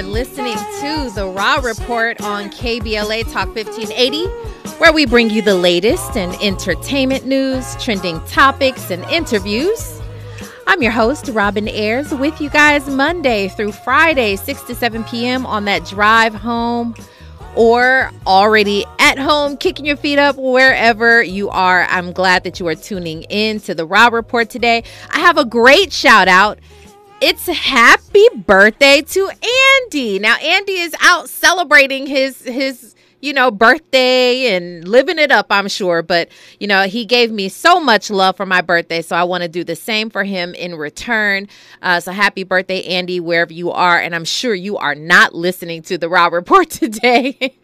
are listening to the Raw Report on KBLA Talk 1580, where we bring you the latest in entertainment news, trending topics, and interviews. I'm your host, Robin Ayers, with you guys Monday through Friday, 6 to 7 p.m. on that drive home or already at home, kicking your feet up wherever you are. I'm glad that you are tuning in to the Raw Report today. I have a great shout out it's happy birthday to Andy. Now Andy is out celebrating his his you know birthday and living it up, I'm sure, but you know, he gave me so much love for my birthday, so I want to do the same for him in return. Uh, so happy birthday Andy wherever you are, and I'm sure you are not listening to the Raw Report today.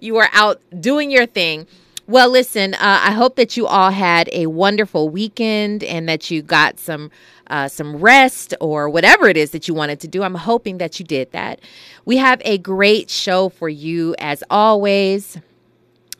you are out doing your thing. Well, listen, uh, I hope that you all had a wonderful weekend and that you got some uh, some rest or whatever it is that you wanted to do. I'm hoping that you did that. We have a great show for you as always.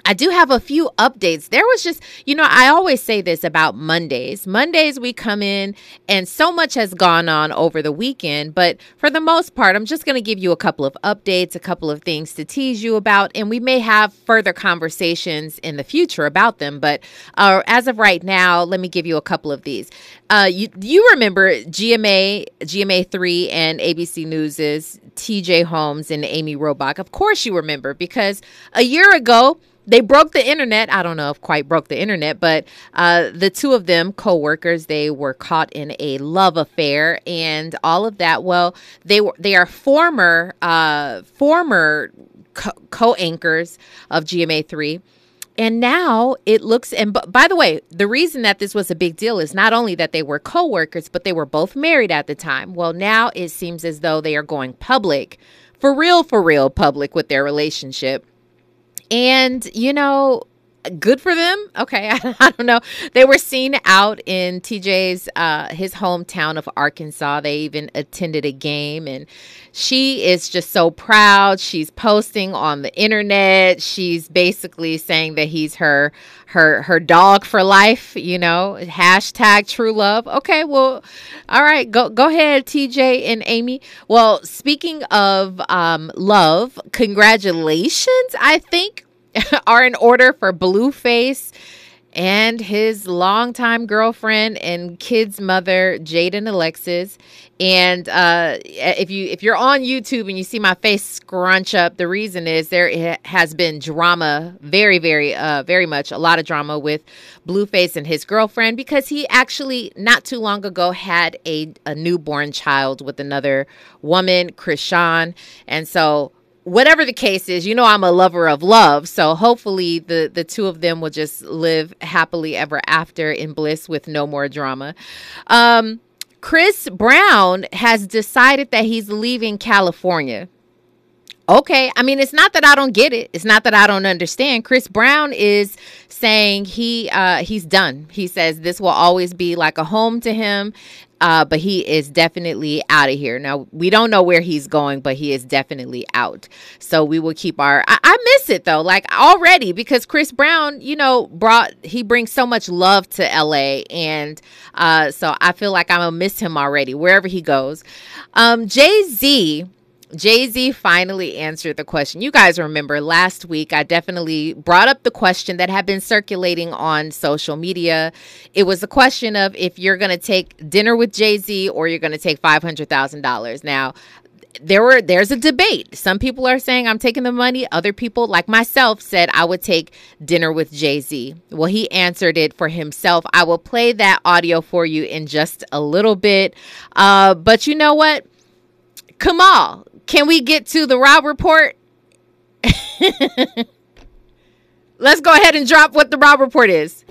I do have a few updates. There was just, you know, I always say this about Mondays. Mondays, we come in and so much has gone on over the weekend. But for the most part, I'm just going to give you a couple of updates, a couple of things to tease you about. And we may have further conversations in the future about them. But uh, as of right now, let me give you a couple of these. Uh, you, you remember GMA, GMA3 and ABC News's TJ Holmes and Amy Robach. Of course you remember because a year ago, they broke the internet. I don't know if quite broke the internet, but uh, the two of them, co-workers, they were caught in a love affair and all of that. Well, they were they are former uh, former co anchors of GMA three. And now it looks, and b- by the way, the reason that this was a big deal is not only that they were co workers, but they were both married at the time. Well, now it seems as though they are going public, for real, for real, public with their relationship. And, you know, good for them. Okay, I, I, don't know. They were seen out in TJ's uh, his hometown of Arkansas. They even attended a game, and she is just so proud. She's posting on the internet. She's basically saying that he's her her her dog for life. You know, hashtag true love. Okay, well, all right, go go ahead, TJ and Amy. Well, speaking of um, love, congratulations. I think are in order for Blueface and his longtime girlfriend and kid's mother, Jaidyn Alexis. And uh, if you if you're on YouTube and you see my face scrunch up, the reason is there has been drama, very very uh, very much a lot of drama with Blueface and his girlfriend because he actually not too long ago had a a newborn child with another woman, Chrisean, and so whatever the case is, you know I'm a lover of love, so hopefully the the two of them will just live happily ever after in bliss with no more drama. Um, Chris Brown has decided that he's leaving California. Okay, I mean it's not that I don't get it. It's not that I don't understand. Chris Brown is saying he uh he's done. He says this will always be like a home to him uh, but he is definitely out of here. Now, we don't know where he's going, but he is definitely out. So we will keep our. I, I miss it though, like already, because Chris Brown, you know, brought, he brings so much love to LA. And uh, so I feel like I'm going to miss him already, wherever he goes. Um, Jay Z Jay Z finally answered the question. You guys remember last week, I definitely brought up the question that had been circulating on social media. It was a question of if you're going to take dinner with Jay Z or you're going to take $500,000. Now, there were there's a debate. Some people are saying I'm taking the money. Other people, like myself, said I would take dinner with Jay Z. Well, he answered it for himself. I will play that audio for you in just a little bit. Uh, but you know what? Kamal, can we get to the Raw report? Let's go ahead and drop what the Raw report is.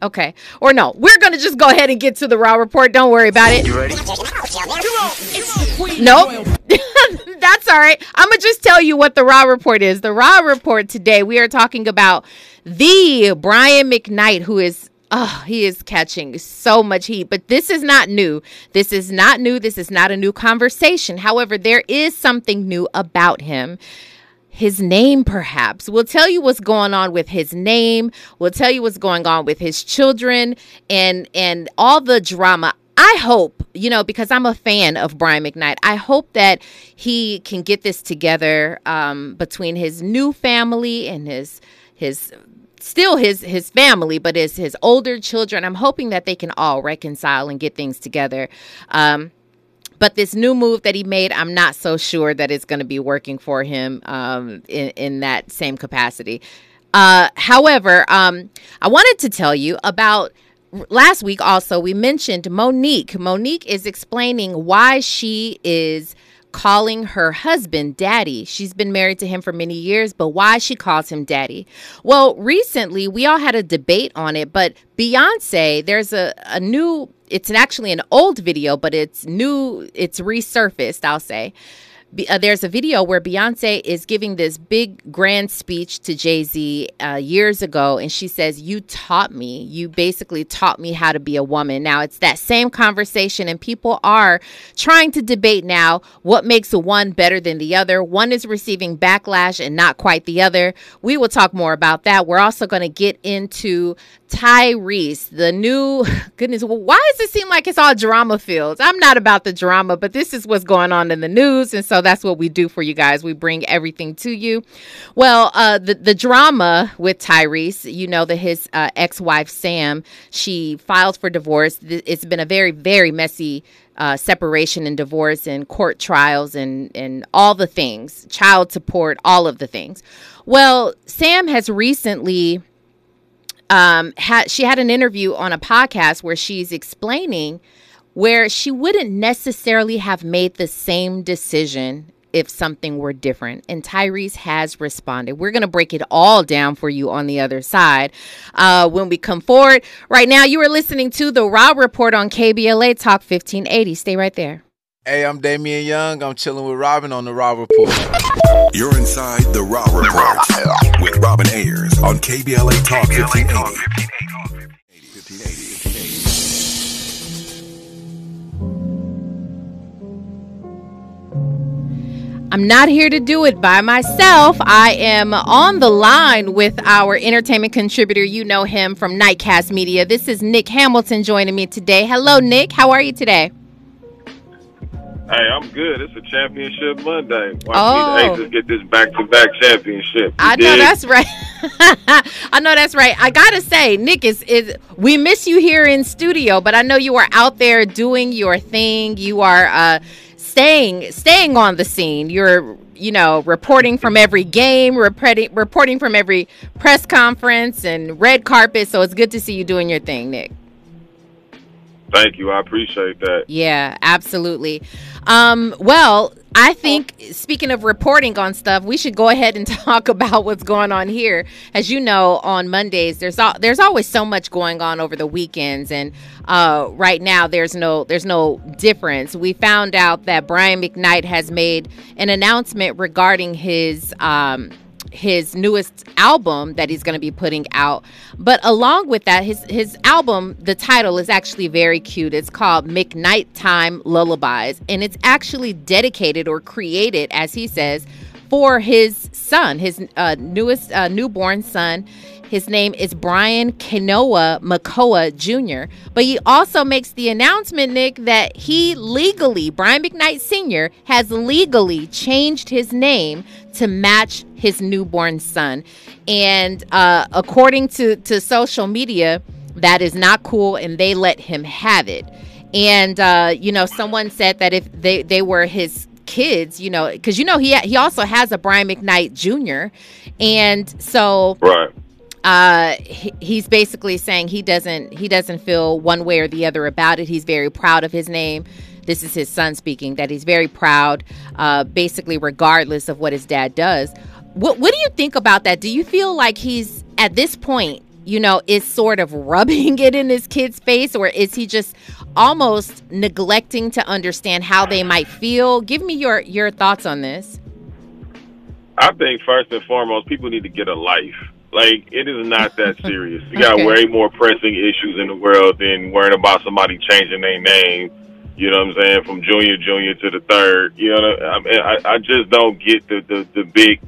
Okay. Or no, we're going to just go ahead and get to the Raw report. Don't worry about it. You ready? Nope. That's all right. I'm going to just tell you what the Raw report is. The Raw report today, we are talking about the Brian McKnight, who is Oh, he is catching so much heat. But this is not new. This is not new. This is not a new conversation. However, there is something new about him. His name, perhaps. We'll tell you what's going on with his name. We'll tell you what's going on with his children and and all the drama. I hope, you know, because I'm a fan of Brian McKnight, I hope that he can get this together um, between his new family and his his still his his family, but his his older children. I'm hoping that they can all reconcile and get things together. Um, but this new move that he made, I'm not so sure that it's going to be working for him um, in in that same capacity. Uh, however, um, I wanted to tell you about last week. Also, we mentioned Mo'Nique. Mo'Nique is explaining why she is calling her husband daddy. She's been married to him for many years, but why she calls him daddy? Well, recently we all had a debate on it, but Beyonce, there's a, a new, it's actually an old video, but it's new, it's resurfaced, I'll say uh, there's a video where Beyonce is giving this big grand speech to Jay Z uh, years ago, and she says, "You taught me. You basically taught me how to be a woman." Now it's that same conversation, and people are trying to debate now what makes one better than the other. One is receiving backlash, and not quite the other. We will talk more about that. We're also going to get into Tyrese, the new goodness. Why does it seem like it's all drama filled? I'm not about the drama, but this is what's going on in the news, and so that's what we do for you guys. We bring everything to you. Well, uh, the the drama with Tyrese, you know that his uh, ex wife Sam, she filed for divorce. It's been a very very messy. Uh, separation and divorce and court trials and and all the things, child support, all of the things. Well, Sam has recently um, had she had an interview on a podcast where she's explaining where she wouldn't necessarily have made the same decision if something were different. And Tyrese has responded. We're going to break it all down for you on the other side uh, when we come forward. Right now, you are listening to the Raw Report on KBLA Talk 1580. Stay right there. Hey, I'm Damian Young. I'm chilling with Robin on the Raw Report. You're inside the Raw Report with Robin Ayers on KBLA Talk 1580. I'm not here to do it by myself. I am on the line with our entertainment contributor. You know him from Nightcast Media. This is Nick Hamilton joining me today. Hello, Nick. How are you today? Hey, I'm good. It's a championship Monday. Watch oh. the get this back-to-back championship. You I dig? know that's right. I know that's right. I gotta say, Nick is is we miss you here in studio, but I know you are out there doing your thing. You are uh, staying staying on the scene. You're you know reporting from every game, reporting reporting from every press conference and red carpet. So it's good to see you doing your thing, Nick. Thank you. I appreciate that. Yeah, absolutely. Um, well, I think speaking of reporting on stuff, we should go ahead and talk about what's going on here. As you know, on Mondays there's al- there's always so much going on over the weekends, and uh, right now there's no there's no difference. We found out that Brian McKnight has made an announcement regarding his. Um, his newest album that he's going to be putting out. But along with that, his his album, the title is actually very cute. It's called McKnight Time Lullabies, and it's actually dedicated or created, as he says, for his son, his uh, newest uh, newborn son. His name is Brian Kenoa Makoa Jr. But he also makes the announcement, Nick, that he legally, Brian McKnight Sr., has legally changed his name to match his newborn son. And uh, according to, to social media, that is not cool, and they let him have it. And uh, you know, someone said that if they they were his kids, you know, because you know he he also has a Brian McKnight Jr. And so right uh, he, he's basically saying he doesn't he doesn't feel one way or the other about it. He's very proud of his name. This is his son speaking. That he's very proud, uh, basically regardless of what his dad does. What What do you think about that? Do you feel like he's at this point, you know, is sort of rubbing it in his kid's face, or is he just almost neglecting to understand how they might feel? Give me your your thoughts on this. I think first and foremost, people need to get a life like it is not that serious. You got okay. way more pressing issues in the world than worrying about somebody changing their name. You know what I'm saying? From junior, junior to the third. You know, I mean, I, I just don't get the, the the big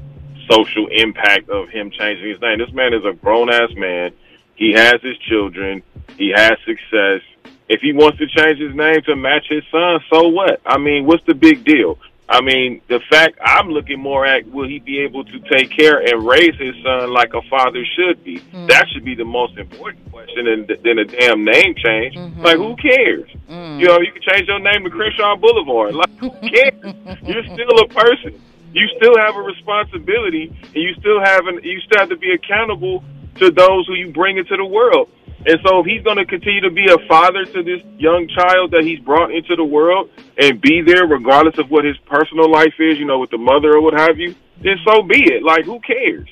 social impact of him changing his name. This man is a grown ass man. He has his children. He has success. If he wants to change his name to match his son, so what? I mean, what's the big deal? I mean, the fact I'm looking more at will he be able to take care and raise his son like a father should be? Mm. That should be the most important question than, than a damn name change. Mm-hmm. Like, who cares? Mm. You know, you can change your name to Crenshaw Boulevard. Like, who cares? You're still a person. You still have a responsibility, and you still have an, you still have to be accountable to those who you bring into the world. And so if he's going to continue to be a father to this young child that he's brought into the world and be there regardless of what his personal life is, you know, with the mother or what have you, then so be it. Like, who cares?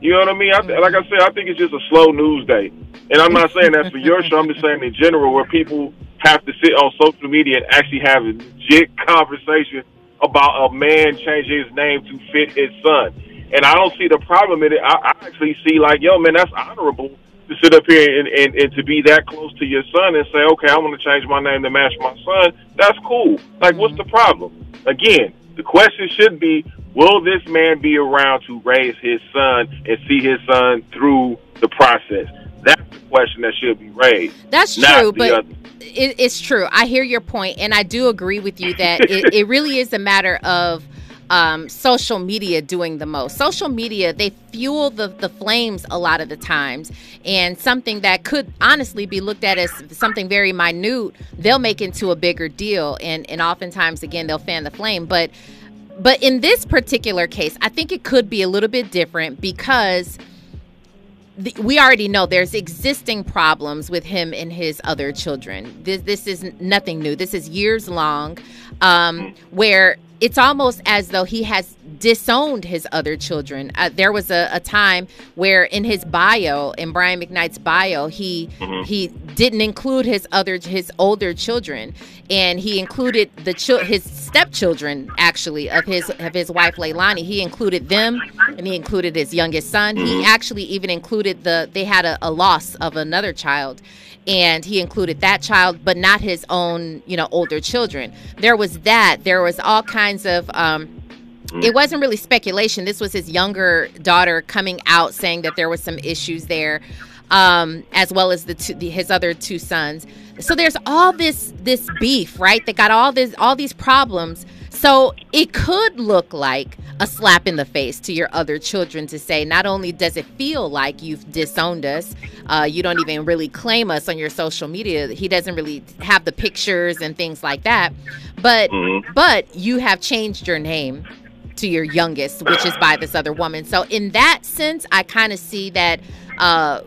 You know what I mean? I th- like I said, I think it's just a slow news day. And I'm not saying that's for your show. I'm just saying in general where people have to sit on social media and actually have a legit conversation about a man changing his name to fit his son. And I don't see the problem in it. I, I actually see like, yo, man, that's honorable to sit up here and, and, and to be that close to your son and say, okay, I want to change my name to match my son. That's cool. Like, what's the problem? Again, the question should be, will this man be around to raise his son and see his son through the process? That's the question that should be raised. That's true, but it, it's true. I hear your point, and I do agree with you that it, it really is a matter of um, social media doing the most. Social media, they fuel the, the flames a lot of the times. And something that could honestly be looked at as something very minute, they'll make into a bigger deal. And, and oftentimes, again, they'll fan the flame. But but in this particular case, I think it could be a little bit different because – the, we already know there's existing problems with him and his other children. This this is nothing new. This is years long, um, where it's almost as though he has disowned his other children. Uh, there was a, a, time where in his bio, in Brian McKnight's bio, he mm-hmm. he didn't include his other his older children, and he included the ch- his stepchildren actually of his of his wife Leilani. He included them, and he included his youngest son. He mm-hmm. actually even included the they had a, a loss of another child, and he included that child, but not his own, you know, older children. There was that. There was all kinds of. Um, it wasn't really speculation. This was his younger daughter coming out saying that there was some issues there, um, as well as the, two, the his other two sons. So there's all this this beef, right? They got all this all these problems. So it could look like a slap in the face to your other children to say, not only does it feel like you've disowned us, uh, you don't even really claim us on your social media. He doesn't really have the pictures and things like that, but mm-hmm. but you have changed your name to your youngest, which is by this other woman. So in that sense, I kind of see that. Uh,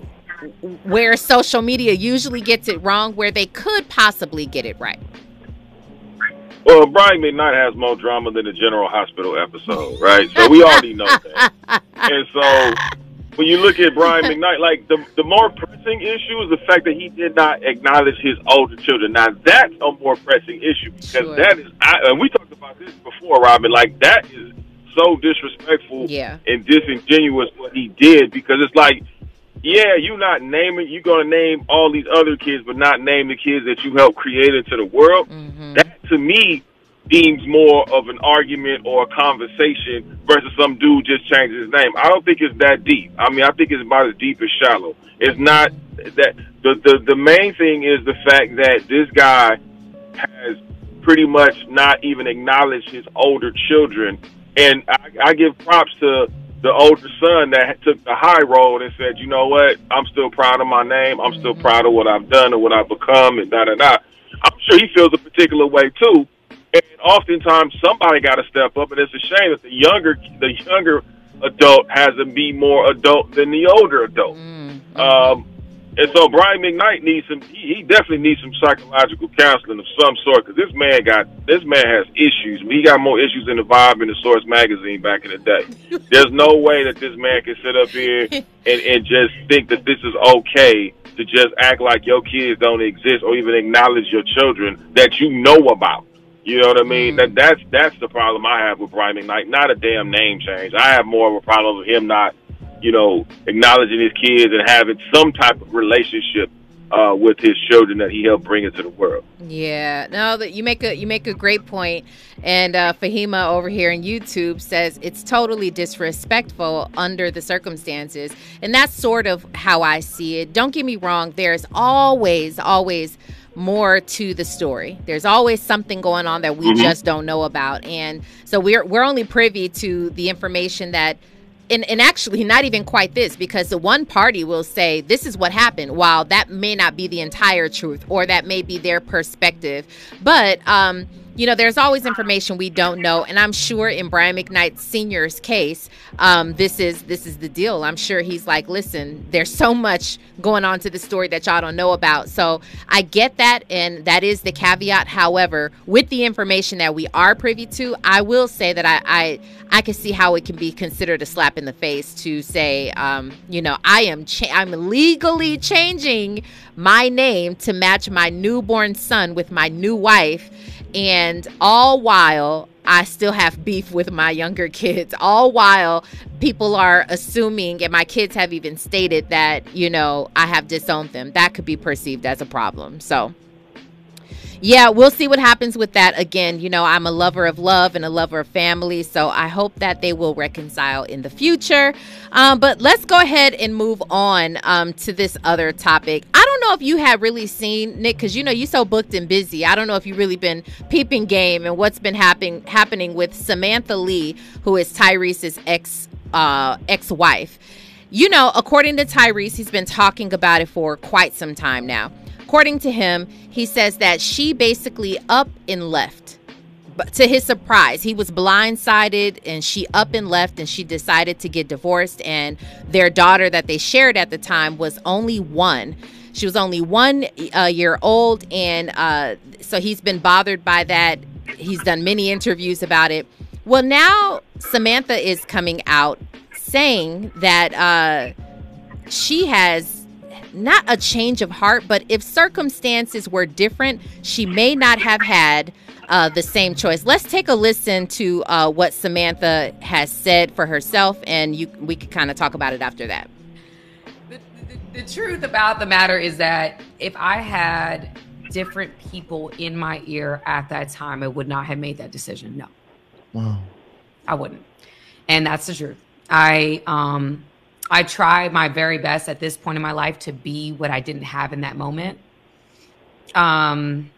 where social media usually gets it wrong, where they could possibly get it right. Well, Brian McKnight has more drama than the General Hospital episode, right? So we already know that. and so when you look at Brian McKnight, like the the more pressing issue is the fact that he did not acknowledge his older children. Now that's a more pressing issue because sure. that is, I, and we talked about this before, Robin. Like that is so disrespectful yeah. and disingenuous what he did because it's like yeah, you're not naming, you're going to name all these other kids, but not name the kids that you helped create into the world. Mm-hmm. That to me deems more of an argument or a conversation versus some dude just changing his name. I don't think it's that deep. I mean, I think it's about as deep as shallow. It's not that the the the main thing is the fact that this guy has pretty much not even acknowledged his older children, and I, I give props to the older son that took the high road and said, you know what, I'm still proud of my name. I'm still mm-hmm. proud of what I've done and what I've become and da da da. I'm sure he feels a particular way too. And oftentimes somebody got to step up, and it's a shame that the younger the younger adult has to be more adult than the older adult. Mm-hmm. Um, and so Brian McKnight needs some. He, he definitely needs some psychological counseling of some sort because this man got this man has issues. He got more issues than the Vibe in the Source magazine back in the day. There's no way that this man can sit up here and, and just think that this is okay to just act like your kids don't exist or even acknowledge your children that you know about. You know what I mean? Mm. That that's that's the problem I have with Brian McKnight. Not a damn name change. I have more of a problem with him not you know, acknowledging his kids and having some type of relationship uh, with his children that he helped bring into the world. Yeah, no, that you make a you make a great point. And uh, Fahima over here on YouTube says it's totally disrespectful under the circumstances, and that's sort of how I see it. Don't get me wrong. There's always, always more to the story. There's always something going on that we mm-hmm. just don't know about. And so we're we're only privy to the information that and, and actually not even quite this because the one party will say this is what happened while that may not be the entire truth or that may be their perspective. But um you know, there's always information we don't know, and I'm sure in Brian McKnight Senior's case, um, this is this is the deal. I'm sure he's like, listen, there's so much going on to the story that y'all don't know about. So I get that, and that is the caveat. However, with the information that we are privy to, I will say that I I, I can see how it can be considered a slap in the face to say, um, you know, I am cha- I'm legally changing my name to match my newborn son with my new wife and all while I still have beef with my younger kids. All while people are assuming, and my kids have even stated that, you know, I have disowned them. That could be perceived as a problem. So yeah, we'll see what happens with that. Again, you know, I'm a lover of love and a lover of family, so I hope that they will reconcile in the future. Um, but let's go ahead and move on um, to this other topic. I don't know if you have really seen Nick, because you know you're so booked and busy. I don't know if you've really been peeping game and what's been happening happening with Samantha Lee, who is Tyrese's ex uh, ex wife. You know, according to Tyrese, he's been talking about it for quite some time now. According to him, he says that she basically up and left. But to his surprise, he was blindsided and she up and left and she decided to get divorced. And their daughter that they shared at the time was only one. She was only one uh, year old. And uh, so he's been bothered by that. He's done many interviews about it. Well, now Samantha is coming out saying that uh, she has not a change of heart, but if circumstances were different, she may not have had uh, the same choice. Let's take a listen to uh, what Samantha has said for herself, and you we could kind of talk about it after that. The, the, the truth about the matter is that if I had different people in my ear at that time, I would not have made that decision. No, wow. I wouldn't, and that's the truth. I um I try my very best at this point in my life to be what I didn't have in that moment. Um,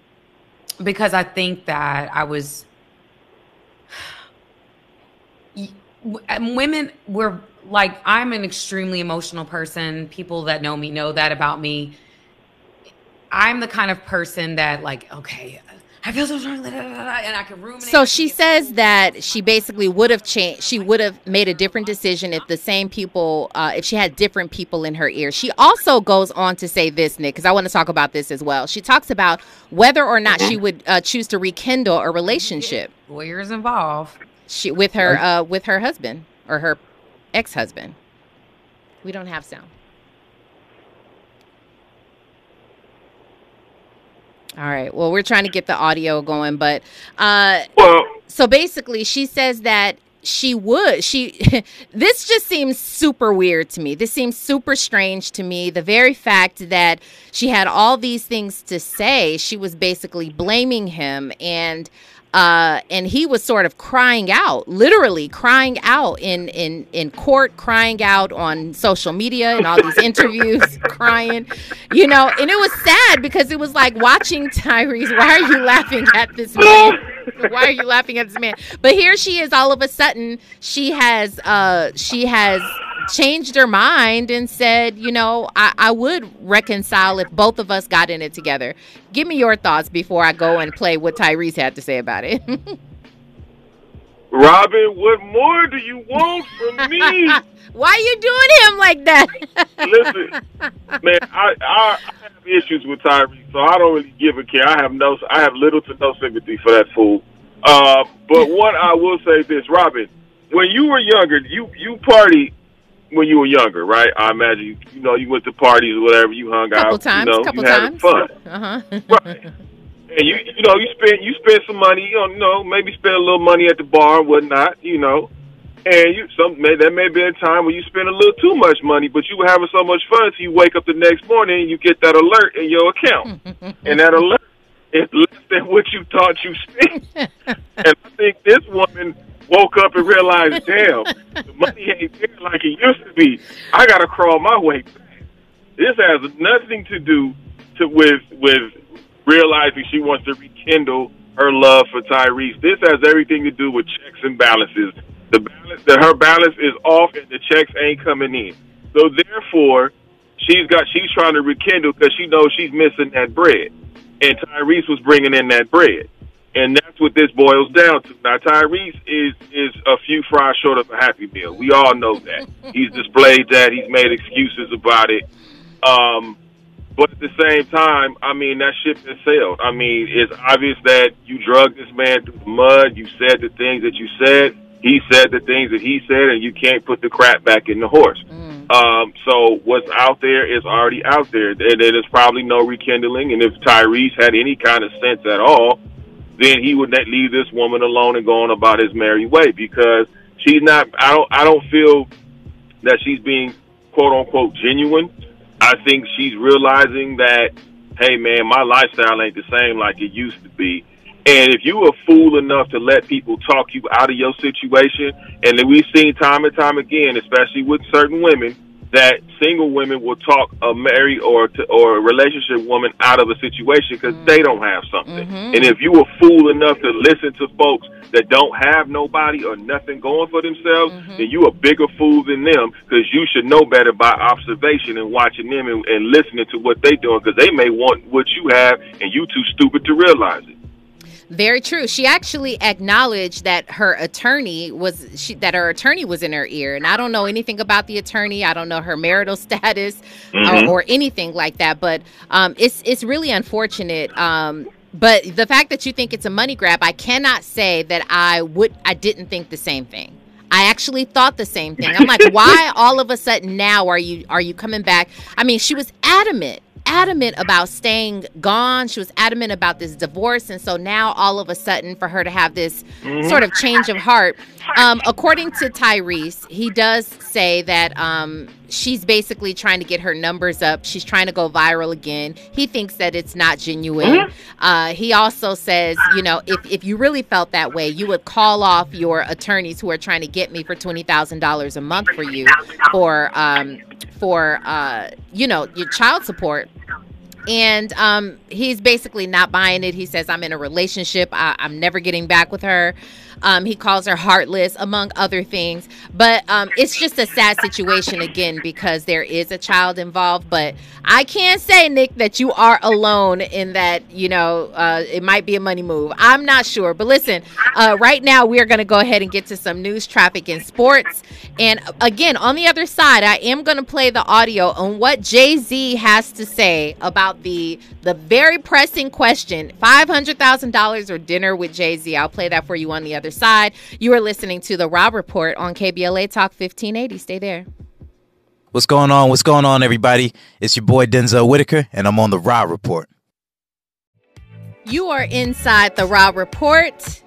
because I think that I was women were like I'm an extremely emotional person. People that know me know that about me. I'm the kind of person that like okay, I feel so strong, and I can ruminate. So she says that she basically would have changed. She would have made a different decision if the same people, uh, if she had different people in her ear. She also goes on to say this, Nick, because I want to talk about this as well. She talks about whether or not she would uh, choose to rekindle a relationship. Lawyers involved. She with her uh, with her husband or her ex husband. We don't have sound. All right. Well, we're trying to get the audio going, but uh, well, so basically, she says that she would. She this just seems super weird to me. This seems super strange to me. The very fact that she had all these things to say, she was basically blaming him and uh, and he was sort of crying out, literally crying out in in in court, crying out on social media and all these interviews, crying, you know. And it was sad because it was like watching Tyrese. Why are you laughing at this man? Why are you laughing at this man? But here she is. All of a sudden, she has uh, she has changed her mind and said, you know, I, I would reconcile if both of us got in it together. Give me your thoughts before I go and play what Tyrese had to say about it. Robin, what more do you want from me? Why are you doing him like that? Listen, man, I, I, I issues with Tyree, so I don't really give a care. I have no, I have little to no sympathy for that fool. Uh, but what I will say is this, Robin, when you were younger, you you party when you were younger, right? I imagine you, you know you went to parties or whatever, you hung couple out, times, you know, couple you times. had fun, uh-huh. right? And you you know you spend you spend some money, you know, maybe spend a little money at the bar and whatnot, you know. And you some may there may be a time where you spend a little too much money, but you were having so much fun, so you wake up the next morning and you get that alert in your account, and that alert is less than what you thought you spent. and I think this woman woke up and realized, damn, the money ain't there like it used to be. I got to crawl my way back. This has nothing to do to with with realizing she wants to rekindle her love for Tyrese. This has everything to do with checks and balances. The balance that her balance is off and the checks ain't coming in. So therefore, she's got she's trying to rekindle because she knows she's missing that bread, and Tyrese was bringing in that bread, and that's what this boils down to. Now Tyrese is is a few fries short of a happy meal. We all know that. He's displayed that. He's made excuses about it. Um, but at the same time, I mean, that ship has sailed. I mean, it's obvious that you drug this man through the mud. You said the things that you said. He said the things that he said, and you can't put the crap back in the horse. Mm. Um, so what's out there is already out there. There, there's probably no rekindling. And if Tyrese had any kind of sense at all, then he would not leave this woman alone and go on about his merry way because she's not. I don't. I don't feel that she's being quote unquote genuine I think she's realizing that, hey man, my lifestyle ain't the same like it used to be. And if you are fool enough to let people talk you out of your situation, and we've seen time and time again, especially with certain women, that single women will talk a married or to, or a relationship woman out of a situation because mm-hmm. they don't have something. Mm-hmm. And if you were fool enough to listen to folks that don't have nobody or nothing going for themselves, mm-hmm. then you a bigger fool than them because you should know better by observation and watching them and, and listening to what they doing because they may want what you have and you too stupid to realize it. Very true. She actually acknowledged that her attorney was she, that her attorney was in her ear, and I don't know anything about the attorney. I don't know her marital status mm-hmm. or, or, anything like that. But um, it's it's really unfortunate. Um, but the fact that you think it's a money grab, I cannot say that I would. I didn't think the same thing. I actually thought the same thing. I'm like, why all of a sudden now are you are you coming back? I mean, she was adamant adamant about staying gone. She was adamant about this divorce. And so now all of a sudden, for her to have this mm-hmm. sort of change of heart, um, according to Tyrese, he does say that um, she's basically trying to get her numbers up. She's trying to go viral again. He thinks that it's not genuine. Mm-hmm. Uh, he also says, you know, if, if you really felt that way, you would call off your attorneys who are trying to get me for $20,000 a month for you for, um, for uh, you know, your child support and um, he's basically not buying it. He says, I'm in a relationship. I- am never getting back with her. Um, he calls her heartless, among other things. But um, it's just a sad situation again because there is a child involved. But I can't say, Nick, that you are alone in that, you know, uh, it might be a money move. I'm not sure. But listen, uh, right now we are going to go ahead and get to some news, traffic, and sports. And again, on the other side, I am going to play the audio on what Jay Z has to say about the the very pressing question: five hundred thousand dollars or dinner with Jay Z. I'll play that for you on the other other side. You are listening to the Raw Report on KBLA Talk 1580. Stay there. What's going on? What's going on, everybody? It's your boy Denzel Whitaker, and I'm on the Raw Report. You are inside the Raw Report.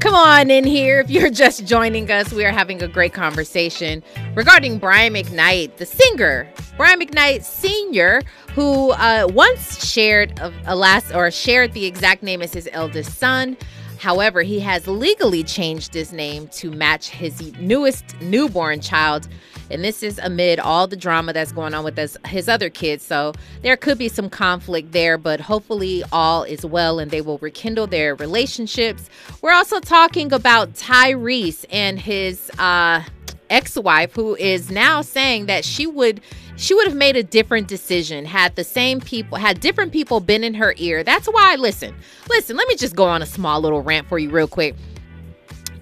Come on in here. If you're just joining us, we are having a great conversation regarding Brian McKnight, the singer. Brian McKnight Sr., who uh, once shared a, a last or shared the exact name as his eldest son. However, he has legally changed his name to match his newest newborn child. And this is amid all the drama that's going on with his, his other kids. So there could be some conflict there, but hopefully all is well and they will rekindle their relationships. We're also talking about Tyrese and his uh, ex wife, who is now saying that she would she would have made a different decision had the same people had different people been in her ear. That's why listen listen let me just go on a small little rant for you real quick.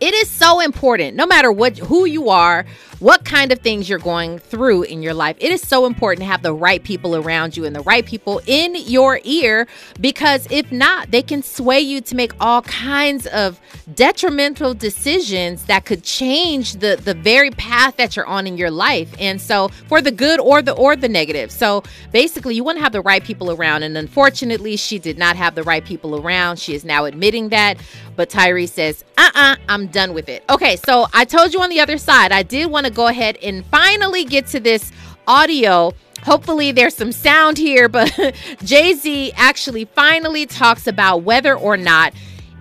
It is so important no matter what who you are what kind of things you're going through in your life. It is so important to have the right people around you and the right people in your ear because if not, they can sway you to make all kinds of detrimental decisions that could change the the very path that you're on in your life. And so for the good or the or the negative. So basically, you want to have the right people around and unfortunately, she did not have the right people around. She is now admitting that, but Tyree says, "Uh-uh, I'm done with it." Okay, so I told you on the other side, I did want to go ahead and finally get to this audio. Hopefully, there's some sound here, but Jay Z actually finally talks about whether or not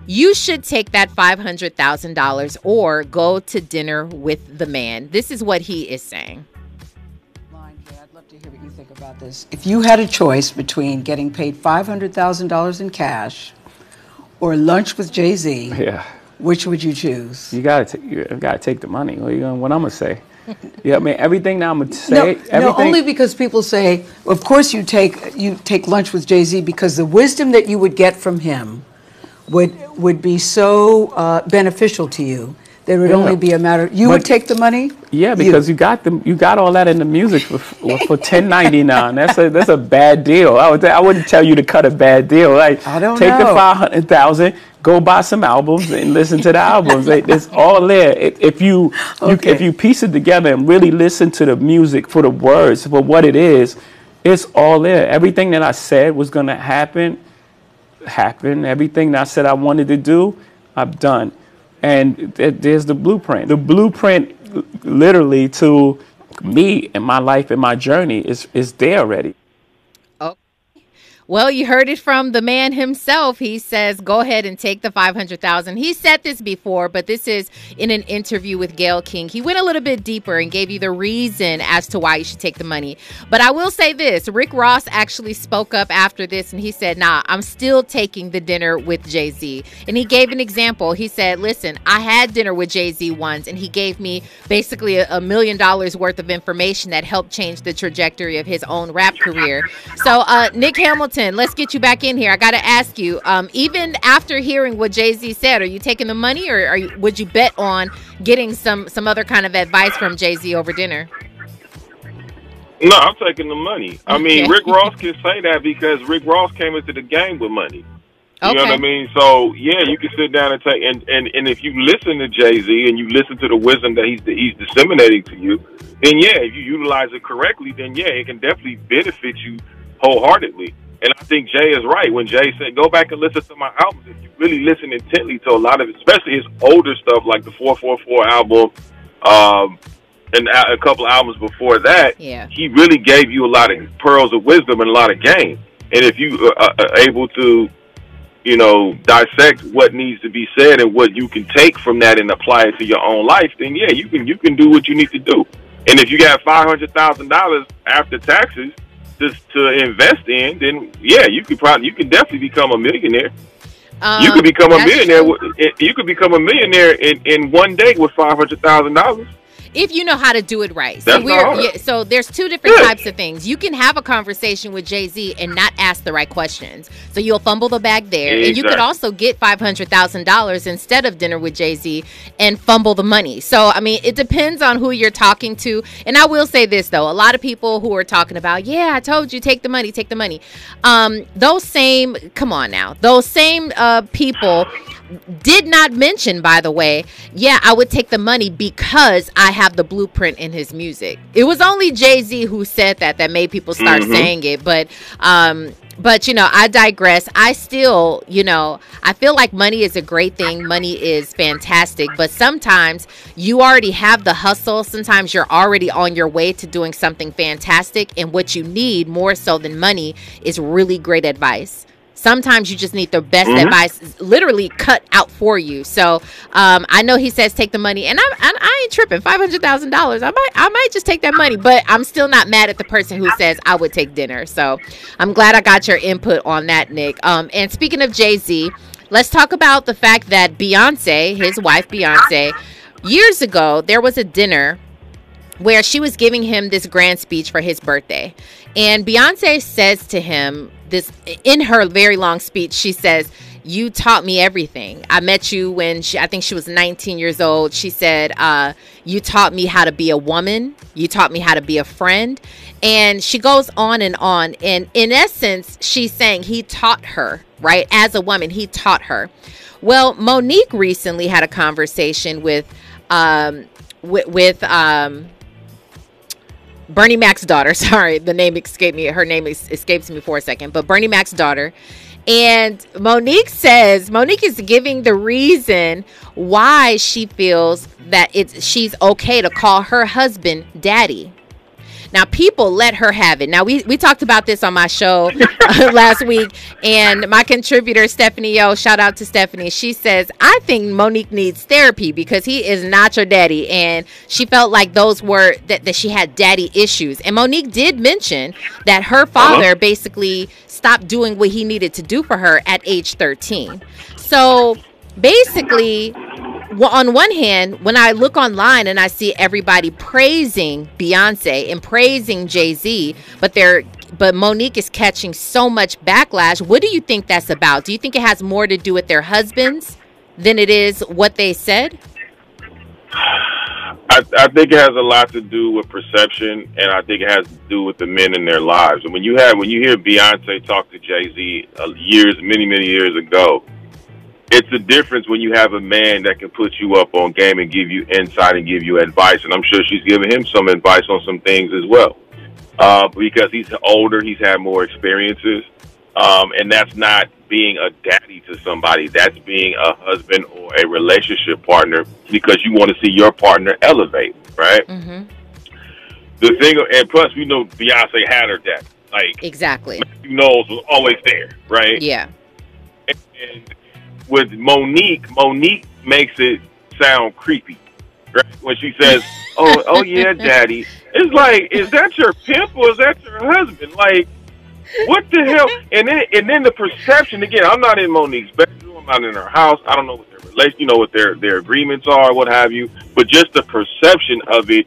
you should take that $500,000 or go to dinner with the man. This is what he is saying. I'd love to hear what you think think about this? If you had a choice between getting paid $500,000 in cash or lunch with Jay Z, yeah. Which would you choose? You gotta, t- you gotta take the money. What, you gonna, what I'm gonna say? yeah, I mean everything that I'm gonna say. No, no, only because people say, of course you take you take lunch with Jay Z because the wisdom that you would get from him would would be so uh, beneficial to you there would yeah. only be a matter. You but, would take the money. Yeah, because you. you. got them. You got all that in the music for for ten ninety nine. That's a that's a bad deal. I would I wouldn't tell you to cut a bad deal. Like I don't take know. the five hundred thousand. Go buy some albums and listen to the albums. It's all there. If you, okay. you if you piece it together and really listen to the music for the words for what it is, it's all there. Everything that I said was gonna happen, happened. Everything that I said I wanted to do, I've done and th- there's the blueprint. The blueprint, literally, to me and my life and my journey is is there already. Well, you heard it from the man himself. He says, "Go ahead and take the 500,000." He said this before, but this is in an interview with Gayle King. He went a little bit deeper and gave you the reason as to why you should take the money. But I will say this, Rick Ross actually spoke up after this and he said, "Nah, I'm still taking the dinner with Jay-Z." And he gave an example. He said, "Listen, I had dinner with Jay-Z once and he gave me basically a, a million dollars worth of information that helped change the trajectory of his own rap career." So, uh, Nick Hamilton let's get you back in here. I got to ask you, um, even after hearing what Jay Z said, are you taking the money, or are you, would you bet on getting some some other kind of advice from Jay Z over dinner? No, I'm taking the money. I mean, Rick Ross can say that because Rick Ross came into the game with money. You okay. know what I mean? So yeah, you can sit down and take and and, and if you listen to Jay Z and you listen to the wisdom that he's he's disseminating to you, then yeah, if you utilize it correctly, then yeah, it can definitely benefit you wholeheartedly. And I think Jay is right when Jay said, "Go back and listen to my albums. If you really listen intently to a lot of, it, especially his older stuff, like the 444 album, um, and a couple albums before that, yeah. he really gave you a lot of pearls of wisdom and a lot of game. And if you are uh, uh, able to, you know, dissect what needs to be said and what you can take from that and apply it to your own life, then yeah, you can you can do what you need to do. And if you got five hundred thousand dollars after taxes to, to invest in, then yeah, you could probably you could definitely become a millionaire. Um, you could become a millionaire. True. You could become a millionaire in, in one day with five hundred thousand dollars if you know how to do it right. So we're yeah, so there's two different types of things. You can have a conversation with Jay Z and not ask the right questions. So you'll fumble the bag there, exactly. and you could also get five hundred thousand dollars instead of dinner with Jay Z and fumble the money. So I mean, it depends on who you're talking to. And I will say this though, a lot of people who are talking about, yeah, I told you, take the money, take the money. Um, those same, come on now, those same uh, people did not mention, by the way, yeah, I would take the money because I have the blueprint in his music. It was only Jay Z who said that that made people start mm-hmm. saying it, but um, but you know, I digress. I still, you know, I feel like money is a great thing. Money is fantastic, but sometimes you already have the hustle. Sometimes you're already on your way to doing something fantastic, and what you need more so than money is really great advice sometimes you just need the best mm-hmm. advice literally cut out for you. So um, i know he says take the money and i'm I, I ain't tripping. $500000 i might i might just take that money but i'm still not mad at the person who says i would take dinner. So i'm glad i got your input on that nick. Um, and speaking of jay-z let's talk about the fact that beyonce his wife beyonce years ago there was a dinner where she was giving him this grand speech for his birthday. And Beyonce says to him, this in her very long speech, she says, you taught me everything. I met you when she, I think she was 19 years old. She said, uh, You taught me how to be a woman. You taught me how to be a friend. And she goes on and on. And in essence, she's saying he taught her, right? As a woman, he taught her. Well, Mo'Nique recently had a conversation with, um, with, with um, Bernie Mac's daughter. Sorry, the name escaped me. Her name escapes me for a second, but Bernie Mac's daughter. And Mo'Nique says Mo'Nique is giving the reason why she feels that it's she's okay to call her husband daddy. Now, people let her have it. Now, we, we talked about this on my show last week, and my contributor, Stephanie Yo, shout out to Stephanie. She says, I think Mo'Nique needs therapy because he is not your daddy. And she felt like those were that, that she had daddy issues. And Mo'Nique did mention that her father uh-huh. basically stopped doing what he needed to do for her at age 13. So basically, well, on one hand, when I look online and I see everybody praising Beyonce and praising Jay Z, but they're but Mo'Nique is catching so much backlash. What do you think that's about? Do you think it has more to do with their husbands than it is what they said? I, I think it has a lot to do with perception, and I think it has to do with the men in their lives. And when you have when you hear Beyonce talk to Jay Z uh, years, many many years ago, it's a difference when you have a man that can put you up on game and give you insight and give you advice. And I'm sure she's giving him some advice on some things as well. Uh, because he's older, he's had more experiences. Um, and that's not being a daddy to somebody. That's being a husband or a relationship partner because you want to see your partner elevate, right? Mm-hmm. The thing, and plus, we know Beyonce had her dad. Like exactly, Matthew Knowles was always there, right? Yeah. And, and with Mo'Nique, Mo'Nique makes it sound creepy. Right? When she says, "Oh, oh yeah, daddy," it's like, is that your pimp or is that your husband? Like, what the hell? And then, and then the perception again. I'm not in Mo'Nique's bedroom. I'm not in her house. I don't know what their relation, you know, what their their agreements are, what have you. But just the perception of it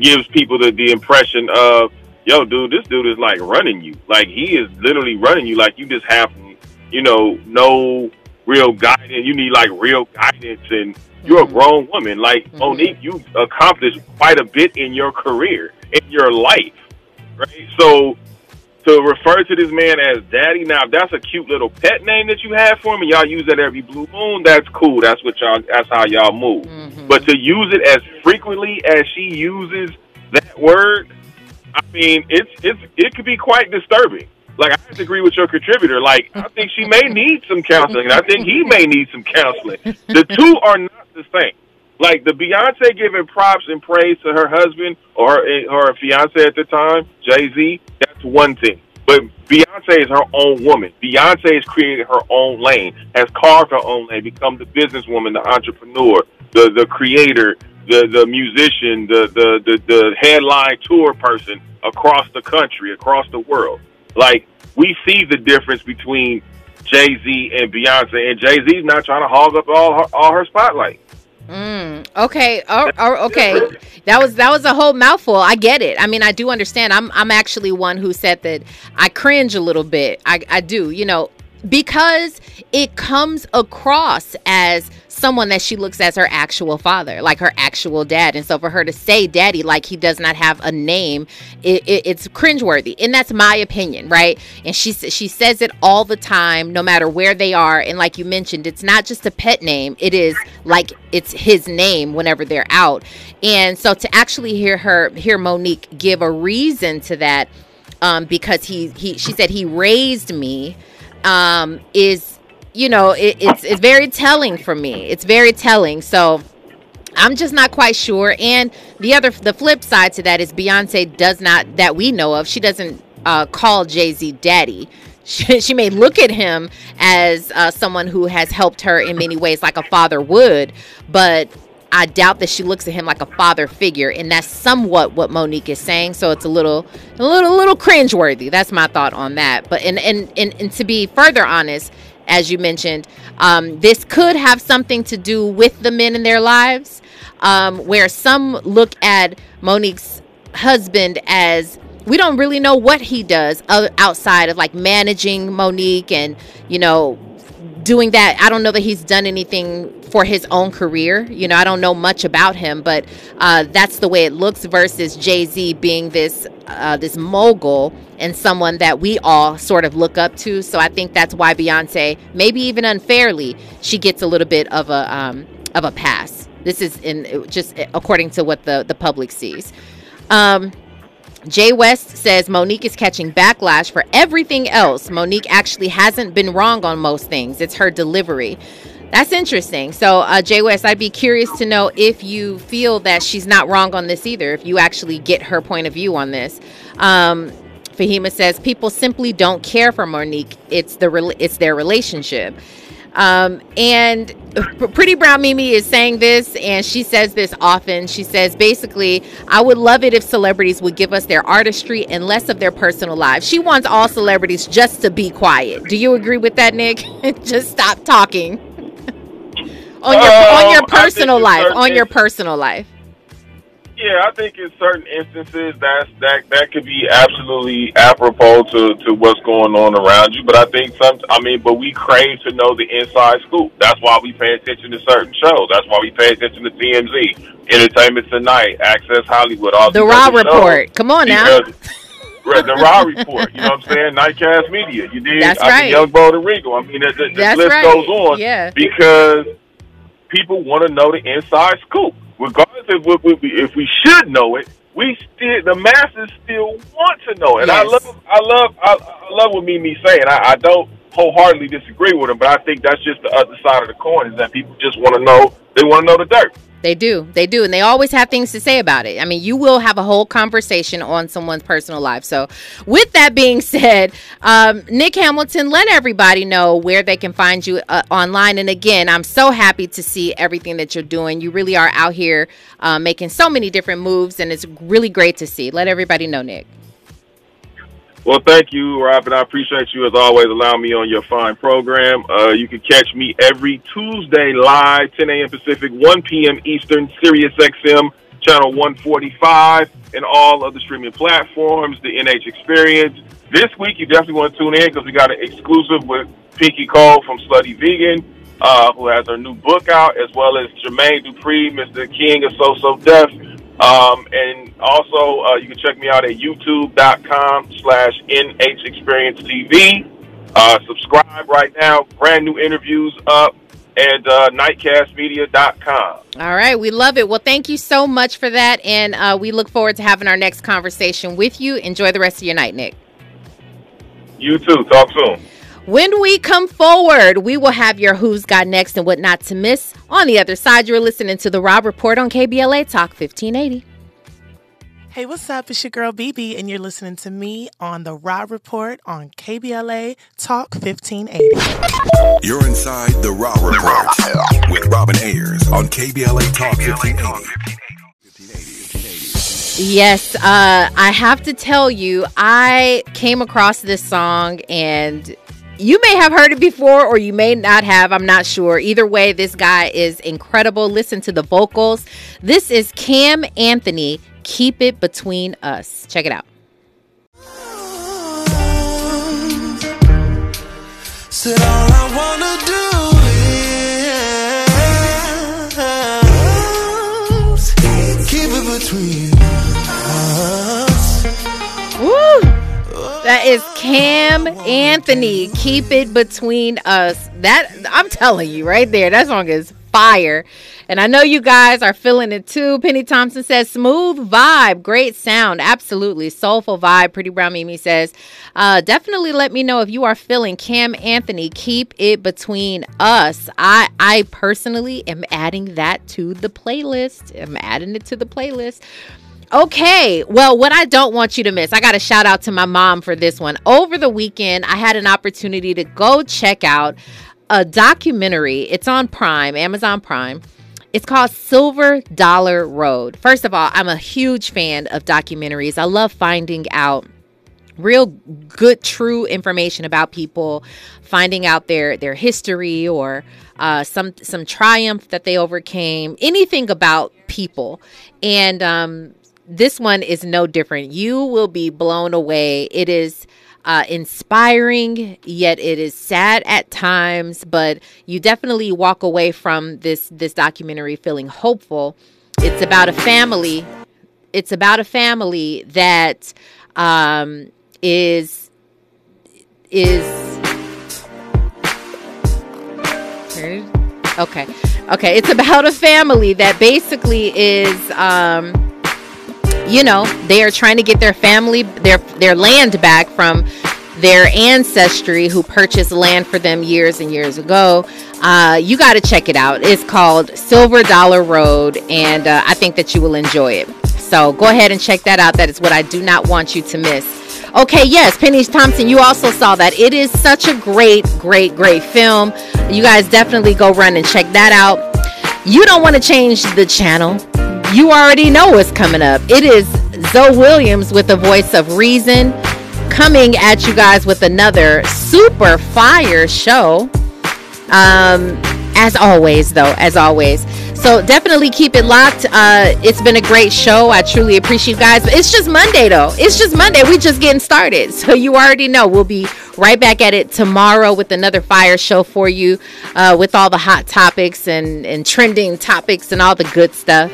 gives people the the impression of, yo, dude, this dude is like running you. Like he is literally running you. Like you just have, you know, no real guidance. You need like real guidance, and you're a mm-hmm. grown woman. Like mm-hmm. Mo'Nique, you accomplished quite a bit in your career, in your life, right? So to refer to this man as daddy now, that's a cute little pet name that you have for him, and y'all use that every blue moon. That's cool. That's what y'all. That's how y'all move. Mm-hmm. But to use it as frequently as she uses that word, I mean, it's it's it could be quite disturbing like I have to agree with your contributor. Like I think she may need some counseling, and I think he may need some counseling. The two are not the same. Like the Beyonce giving props and praise to her husband or her, eh, her fiance at the time, Jay Z. That's one thing. But Beyonce is her own woman. Beyonce has created her own lane, has carved her own lane, become the businesswoman, the entrepreneur, the the creator, the the musician, the the the, the headline tour person across the country, across the world. Like we see the difference between Jay Z and Beyonce, and Jay Z's not trying to hog up all her, all her spotlight. Mm, okay. Okay. That was that was a whole mouthful. I get it. I mean, I do understand. I'm I'm actually one who said that I cringe a little bit. I I do. You know, because it comes across as someone that she looks as her actual father, like her actual dad. And so for her to say daddy like he does not have a name, it, it, it's cringeworthy. And that's my opinion, right? And she she says it all the time, no matter where they are. And like you mentioned, it's not just a pet name; it is like it's his name whenever they're out. And so to actually hear her hear Mo'Nique give a reason to that, um, because he he she said he raised me um, is you know it, it's it's very telling for me. It's very telling. So I'm just not quite sure. And the other the flip side to that is Beyonce does not that we know of. She doesn't uh, call Jay Z daddy. She, she, may look at him as uh, someone who has helped her in many ways, like a father would, but I doubt that she looks at him like a father figure, and that's somewhat what Mo'Nique is saying. So it's a little, a little, a little cringeworthy. That's my thought on that. But and and and, and to be further honest, as you mentioned, um, this could have something to do with the men in their lives, um, where some look at Mo'Nique's husband as we don't really know what he does outside of like managing Mo'Nique and you know doing that. I don't know that he's done anything for his own career. You know, I don't know much about him, but uh, that's the way it looks. Versus Jay Z being this uh, this mogul and someone that we all sort of look up to. So I think that's why Beyonce, maybe even unfairly, she gets a little bit of a um, of a pass. This is in just according to what the the public sees. Um, Jay West says Mo'Nique is catching backlash for everything else. Mo'Nique actually hasn't been wrong on most things. It's her delivery. That's interesting. So, uh, Jay West, I'd be curious to know if you feel that she's not wrong on this either, if you actually get her point of view on this. Um, Fahima says people simply don't care for Mo'Nique. It's the re- it's their relationship. Um, and Pretty Brown Mimi is saying this, and she says this often. She says, basically, I would love it if celebrities would give us their artistry and less of their personal lives. She wants all celebrities just to be quiet. Do you agree with that, Nick? just stop talking on your on your um, personal life. On your personal life. Yeah, I think in certain instances that's that that could be absolutely apropos to, to what's going on around you. But I think some I mean, but we crave to know the inside scoop. That's why we pay attention to certain shows. That's why we pay attention to TMZ, Entertainment Tonight, Access Hollywood, all the Raw Report. Come on now. the Raw Report, you know what I'm saying? Nightcast Media, you did. That's I right. Mean, Young Bo Rico. I mean, the, the, the list right. goes on. Yeah. Because people want to know the inside scoop regardless of if we, if we should know it, we still the masses still want to know. And yes. I love I love I, I love what Mimi saying. I, I don't wholeheartedly disagree with him, but I think that's just the other side of the coin is that people just want to know they want to know the dirt. They do. They do. And they always have things to say about it. I mean, you will have a whole conversation on someone's personal life. So, with that being said, um, Nick Hamilton, let everybody know where they can find you uh, online. And again, I'm so happy to see everything that you're doing. You really are out here uh, making so many different moves, and it's really great to see. Let everybody know, Nick. Well, thank you, Robin. I appreciate you as always allowing me on your fine program. Uh, you can catch me every Tuesday live, 10 a.m. Pacific, 1 p.m. Eastern, Sirius XM, channel 145, and all of the streaming platforms, the NH Experience. This week, you definitely want to tune in because we got an exclusive with Pinky Cole from Slutty Vegan, uh, who has her new book out, as well as Jermaine Dupri, Mr. King of So So Def. Um, and also, uh, you can check me out at youtube.com slash NH Experience TV. Uh, subscribe right now. Brand new interviews up and uh, nightcastmedia.com. All right. We love it. Well, thank you so much for that. And uh, we look forward to having our next conversation with you. Enjoy the rest of your night, Nick. You too. Talk soon. When we come forward, we will have your Who's Got Next and what not to miss. On the other side, you're listening to The Raw Report on KBLA Talk 1580. Hey, what's up? It's your girl BB, and you're listening to me on The Raw Report on KBLA Talk 1580. You're inside The Raw Report with Robin Ayers on KBLA Talk 1580. Yes, uh, I have to tell you, I came across this song and you may have heard it before or you may not have. I'm not sure. Either way, this guy is incredible. Listen to the vocals. This is Cam Anthony. Keep it between us. Check it out. Said all I wanna do is keep it between us. Woo! That is Cam Anthony. Keep it between us. That I'm telling you right there. That song is fire. And I know you guys are feeling it too. Penny Thompson says, smooth vibe, great sound. Absolutely. Soulful vibe. Pretty Brown Mimi says, uh, definitely let me know if you are feeling Cam Anthony. Keep it between us. I, I personally am adding that to the playlist. I'm adding it to the playlist. Okay, well, what I don't want you to miss, I got a shout out to my mom for this one. Over the weekend, I had an opportunity to go check out a documentary. It's on Prime, Amazon Prime. It's called Silver Dollar Road. First of all, I'm a huge fan of documentaries. I love finding out real good true information about people finding out their their history or uh, some some triumph that they overcame anything about people and um, this one is no different. You will be blown away. It is uh, inspiring, yet it is sad at times. But you definitely walk away from this this documentary feeling hopeful. It's about a family. It's about a family that um, is is okay. Okay, it's about a family that basically is. Um, you know, they are trying to get their family, their their land back from their ancestry who purchased land for them years and years ago. Uh, you got to check it out. It's called Silver Dollar Road, and uh, I think that you will enjoy it. So go ahead and check that out. That is what I do not want you to miss. Okay, yes, Penny Thompson, you also saw that. It is such a great, great, great film. You guys definitely go run and check that out. You don't want to change the channel. You already know what's coming up. It is Zoe Williams with the voice of reason coming at you guys with another super fire show. Um, as always, though, as always. So definitely keep it locked. Uh, it's been a great show. I truly appreciate you guys. It's just Monday though. It's just Monday. We're just getting started. So you already know we'll be right back at it tomorrow with another fire show for you, uh, with all the hot topics and and trending topics and all the good stuff.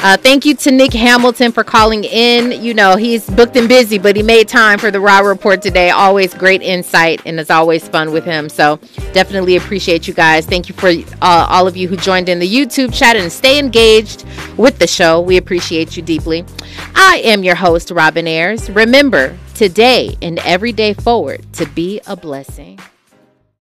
Uh, thank you to Nick Hamilton for calling in. You know, he's booked and busy, but he made time for the Raw Report today. Always great insight, and it's always fun with him. So definitely appreciate you guys. Thank you for uh, all of you who joined in the YouTube chat and stay engaged with the show. We appreciate you deeply. I am your host, Robin Ayers. Remember, today and every day forward to be a blessing.